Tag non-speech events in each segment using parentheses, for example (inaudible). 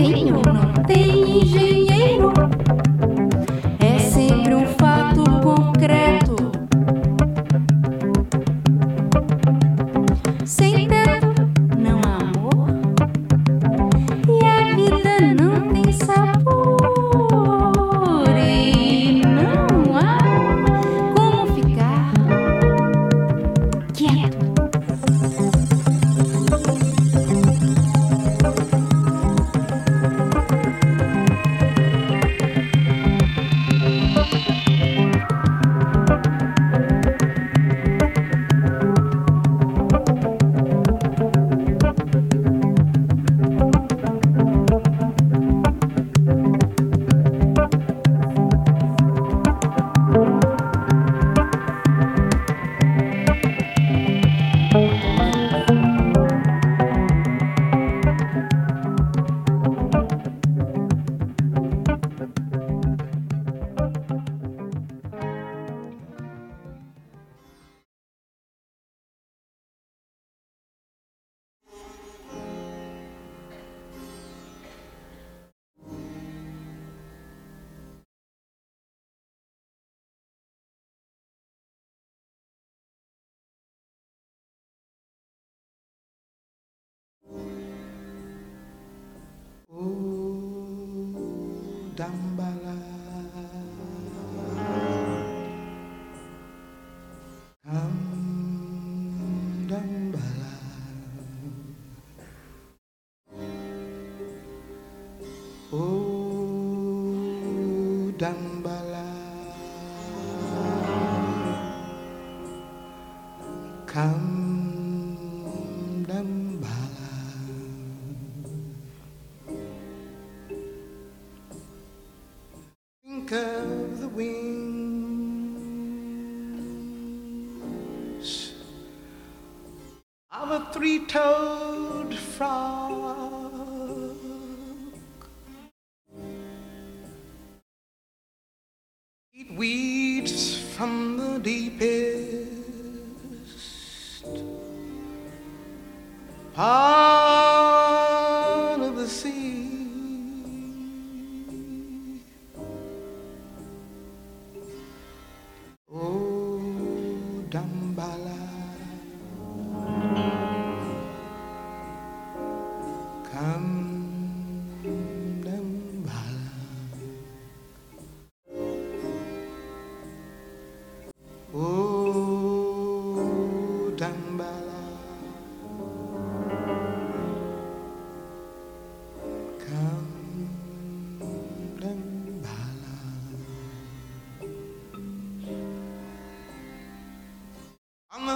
Sim, Come Think of the wings Of a three-toed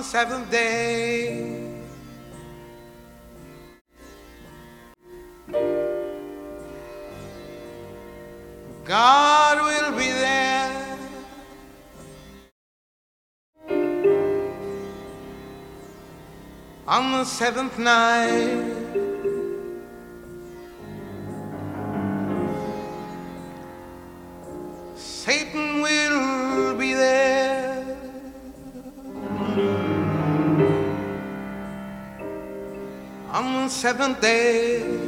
seventh day. God will be there. On the seventh night. seventh day.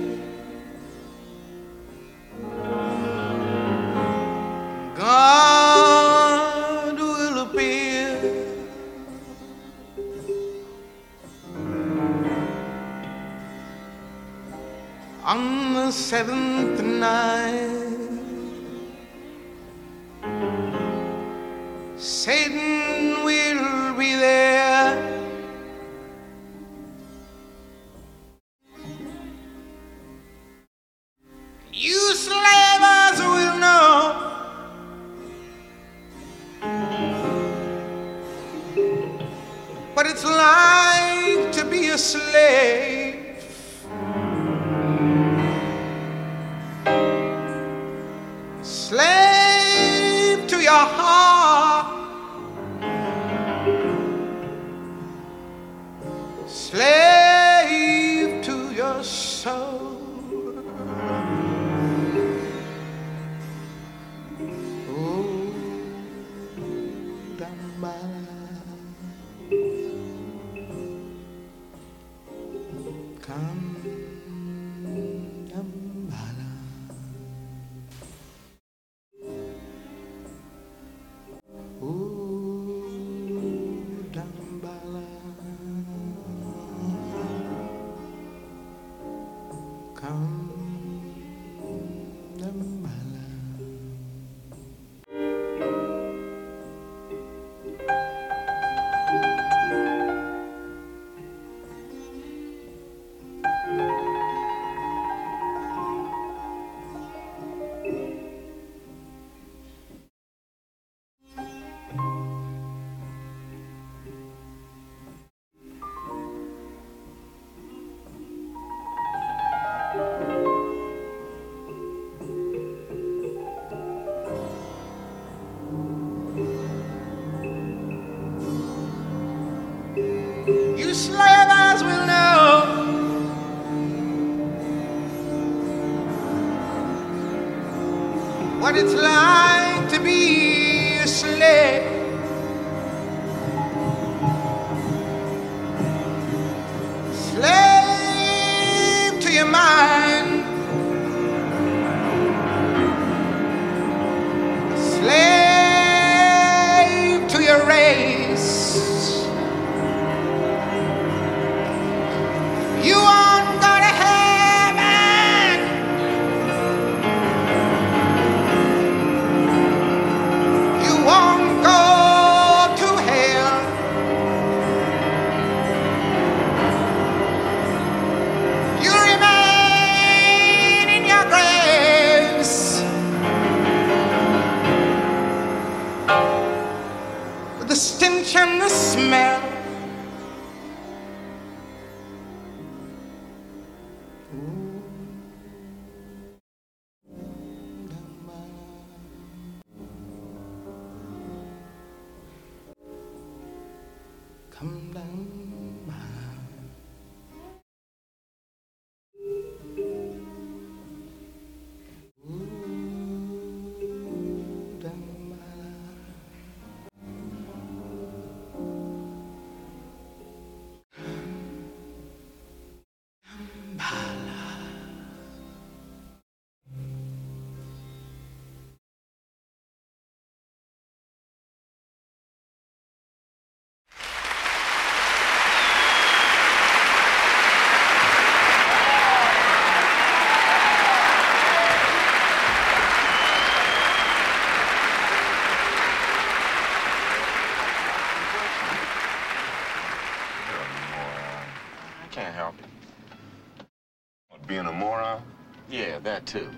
Too.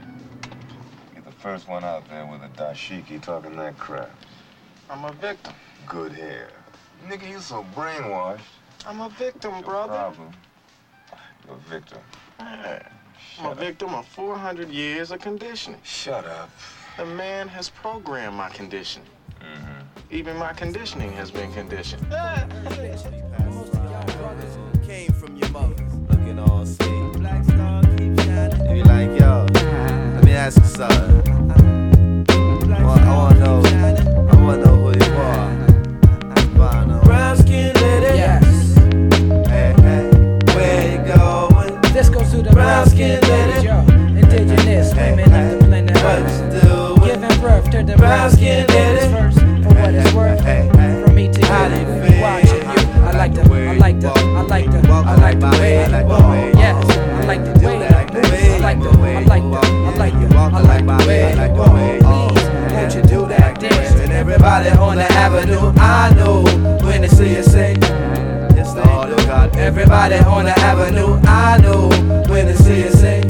You're the first one out there with a dashiki talking that crap. I'm a victim. Good hair. Nigga, you so brainwashed. I'm a victim, Your brother. problem. You're a victim. Yeah. I'm a up. victim of 400 years of conditioning. Shut up. The man has programmed my conditioning. Mm-hmm. Even my conditioning has been conditioned. (laughs) Came from your mother, looking all sweet. Black star keep shining. You be like, yo, let me ask you something. I want, I want to know, I want to know who you are. Find out. Brown skin lady. Yes. Hey, hey, where you going? This goes to the Brown skin lady. Yo, indigenous Hey, women hey, of the planet what Earth. you? Giving birth to the Brown brown skin skin ladies lady. Everybody on the avenue, I know when they see you say,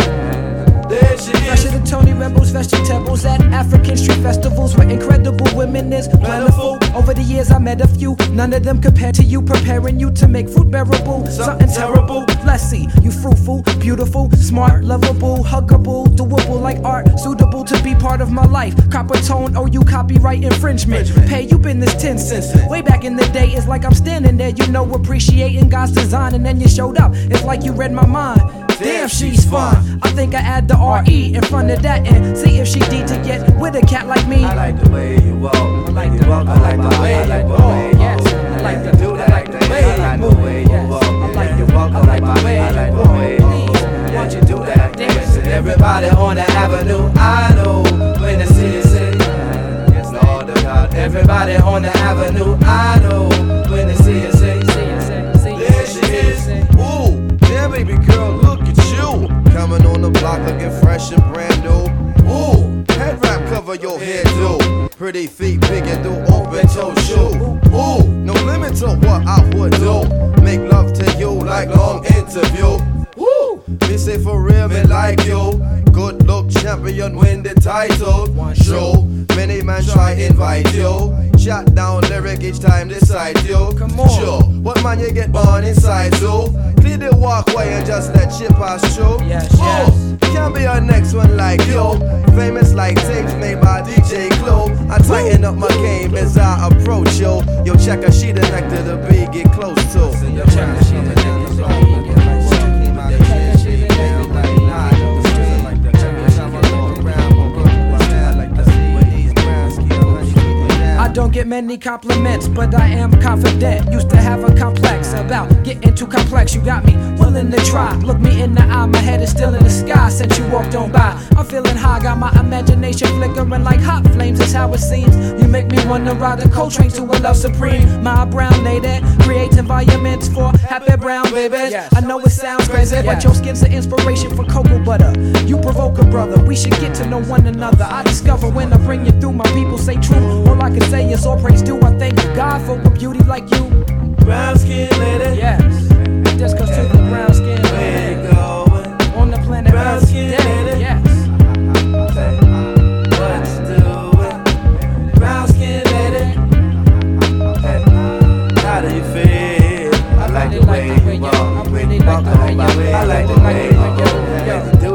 Fresher than Tony Rebels, vegetables at African street festivals where incredible women is plentiful. Over the years, I met a few, none of them compared to you, preparing you to make fruit bearable. Something terrible. Let's you fruitful, beautiful, smart, lovable, huggable, doable like art, suitable to be part of my life. Copper tone, oh, you copyright infringement. Pay you been this 10 cents. Way back in the day, it's like I'm standing there, you know, appreciating God's design, and then you showed up. It's like you read my mind. Damn, she's fun. I think I add the RE in front of that and see if she D to get with a cat like me. I like the way you walk. I like you the- walk. I like the I way like you the walk. way you Yes, walk. I like the- do I like the way I like you the move. way you Yes, walk. I like you the- walk. I like the way I like you the walk. way you walk. Please, Won't you do that? dance. And everybody on the avenue, I know when they see you say, Yes, Lord. Everybody on the avenue, I know when they see Coming on the block looking fresh and brand new. Ooh, head wrap cover your head, do. Pretty feet big and do open toe shoe. Ooh, no limit to what I would do. Make love to you like long interview. Woo! Me say for real, me like you. Good look champion, win the title. Show many man try invite you. Shot down lyric each time they cite you. Come on. Sure, what man you get born inside so? Clear the walkway and just let shit pass through. Yes, Oh, can't be our next one like you. Famous like tapes made by DJ Clue. I tighten up my game as I approach. Yo, check her, she the neck to the B, get close to. Yo, check her, she many compliments, but I am confident. Used to have a complex about getting too complex. You got me willing to try. Look me in the eye, my head is still in the sky since you walked on by. I'm feeling high, got my imagination flickering like hot flames. That's how it seems. You make me wanna ride the Coltrane to a love supreme. My brown lady creates environments for happy brown babies. I know it sounds crazy, but your skin's an inspiration for cocoa butter. You provoke a brother. We should get to know one another. I discover when I bring you through. My people say true. All I can say is all praise due. I thank God for a beauty like you. Brown skin lady, Yes, just cause to the brown skin where you going? on the planet Brown skin Yeah, yes. What doing? Brown skin lady. How do you feel? I like the way you walk. I really like the way I like the way you walk.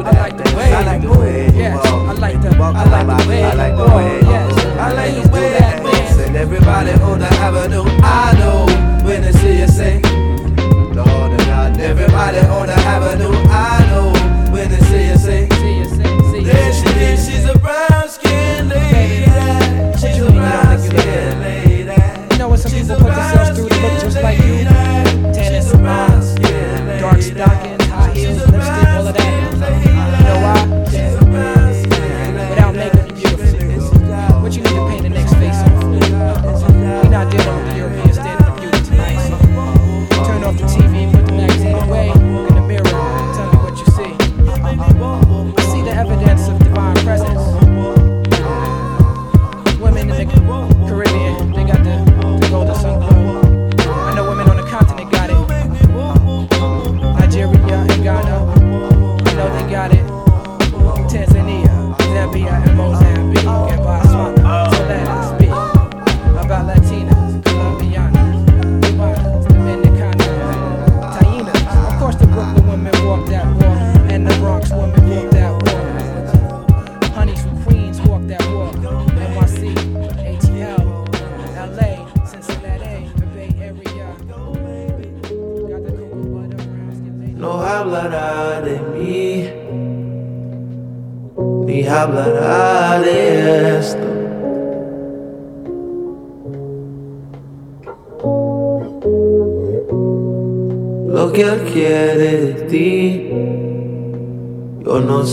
I like the way I like the way you walk. I like the, I like the way I like the way walk. Yes, I like Please the do that that dance. dance. And everybody on the avenue, I know when they see you say,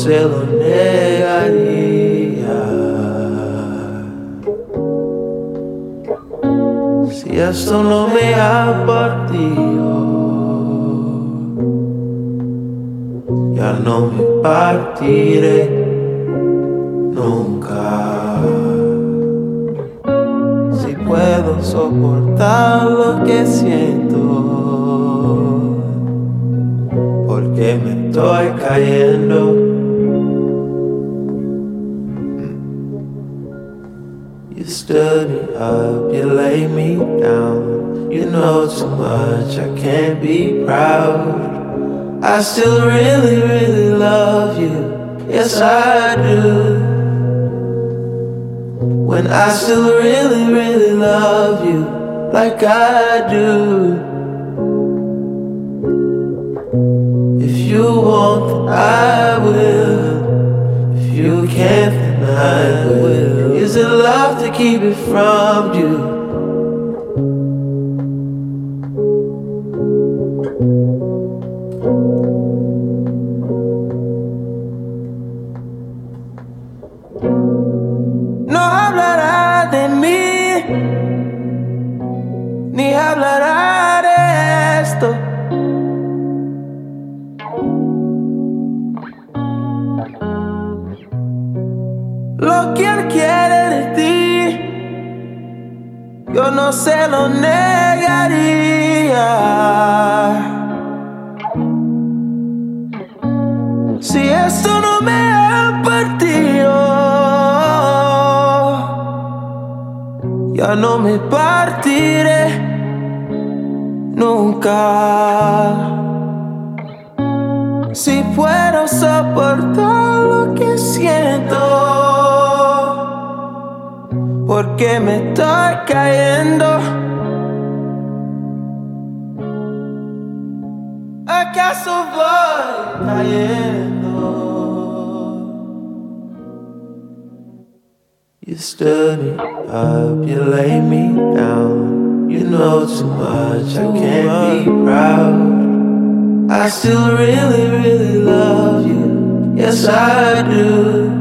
yo really, really love you. Yes, I do. When I still really, really love you like I do. If you want, I will. If you can't, then I will. Is it love to keep it from you? hablará de esto. Lo que él quiere de ti, yo no se lo negaría. Si eso no me ha partido, ya no me partiré. Nunca. Si puedo soportar lo que siento porque me estoy cayendo. ¿Acaso voy cayendo? You stood me up, you lay me down. You know too much, I can't be proud. I still really, really love you. Yes, I do.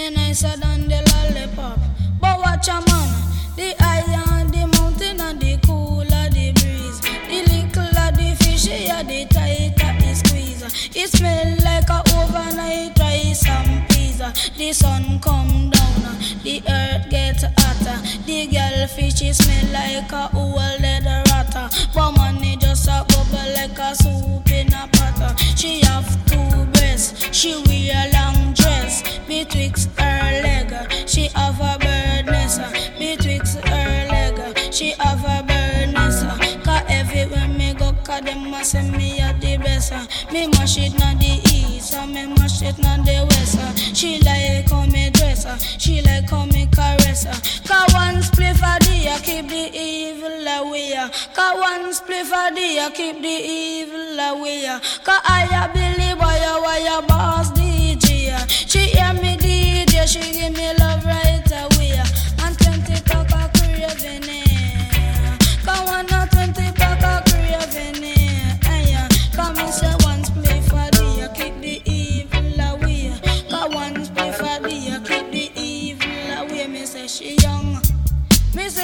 Me nicer than the lollipop. But watch a man, the iron, the mountain and the cooler the breeze. The little of the fishy and the tighter the squeeze. It smell like a overnight rice and pizza. The sun come down, the earth gets hotter. The girl fishy smell like a old leather rata. But money just a bubble like a soup in a pot. She have two breasts, she wear long. The best uh. Me mash it na the east and me mash it na the west uh. She like how me dress uh. She like how me caress uh. Cause one spliff a day uh, keep the evil away uh. Cause one spliff a day uh, keep the evil away uh. Cause I a Billy boy uh, why a boss DJ uh. She hear me DJ she give me love right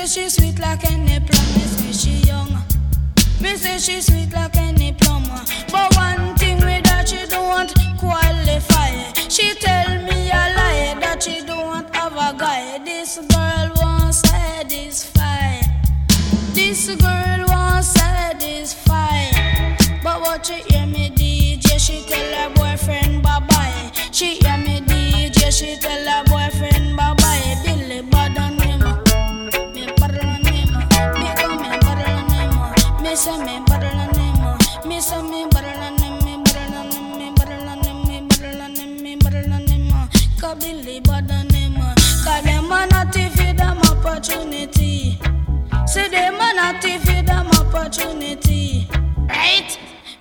say she sweet like any plum. Me say she young. Me say she sweet like any plum. But one thing with that she don't qualify. She tell me a lie that she don't have a guy. This girl won't satisfy. This girl won't satisfy. But what you hear me DJ? She tell her boyfriend bye bye. She hear me DJ. She tell her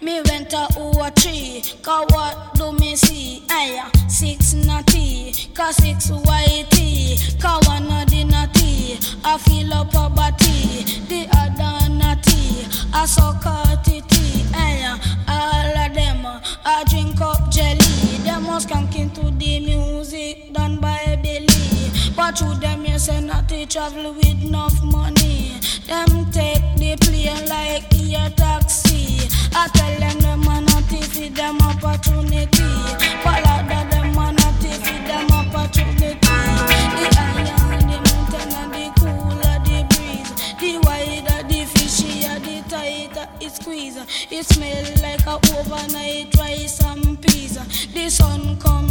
Me went to over three, cause what do me see? Aya, six natty, cause six whitey, cause one of the natty, I feel up body, the other natty, I suck a titty, aya, all of them, I drink up jelly, them was skanking to the music done by Billy, but through them you say natty travel with enough money, them take the plane like a taxi, I tell them them a not feed them opportunity. That them a not them opportunity. The higher the mountain and the cooler the breeze. The wider the the tighter it. It smell like a overnight rice and peas. The sun come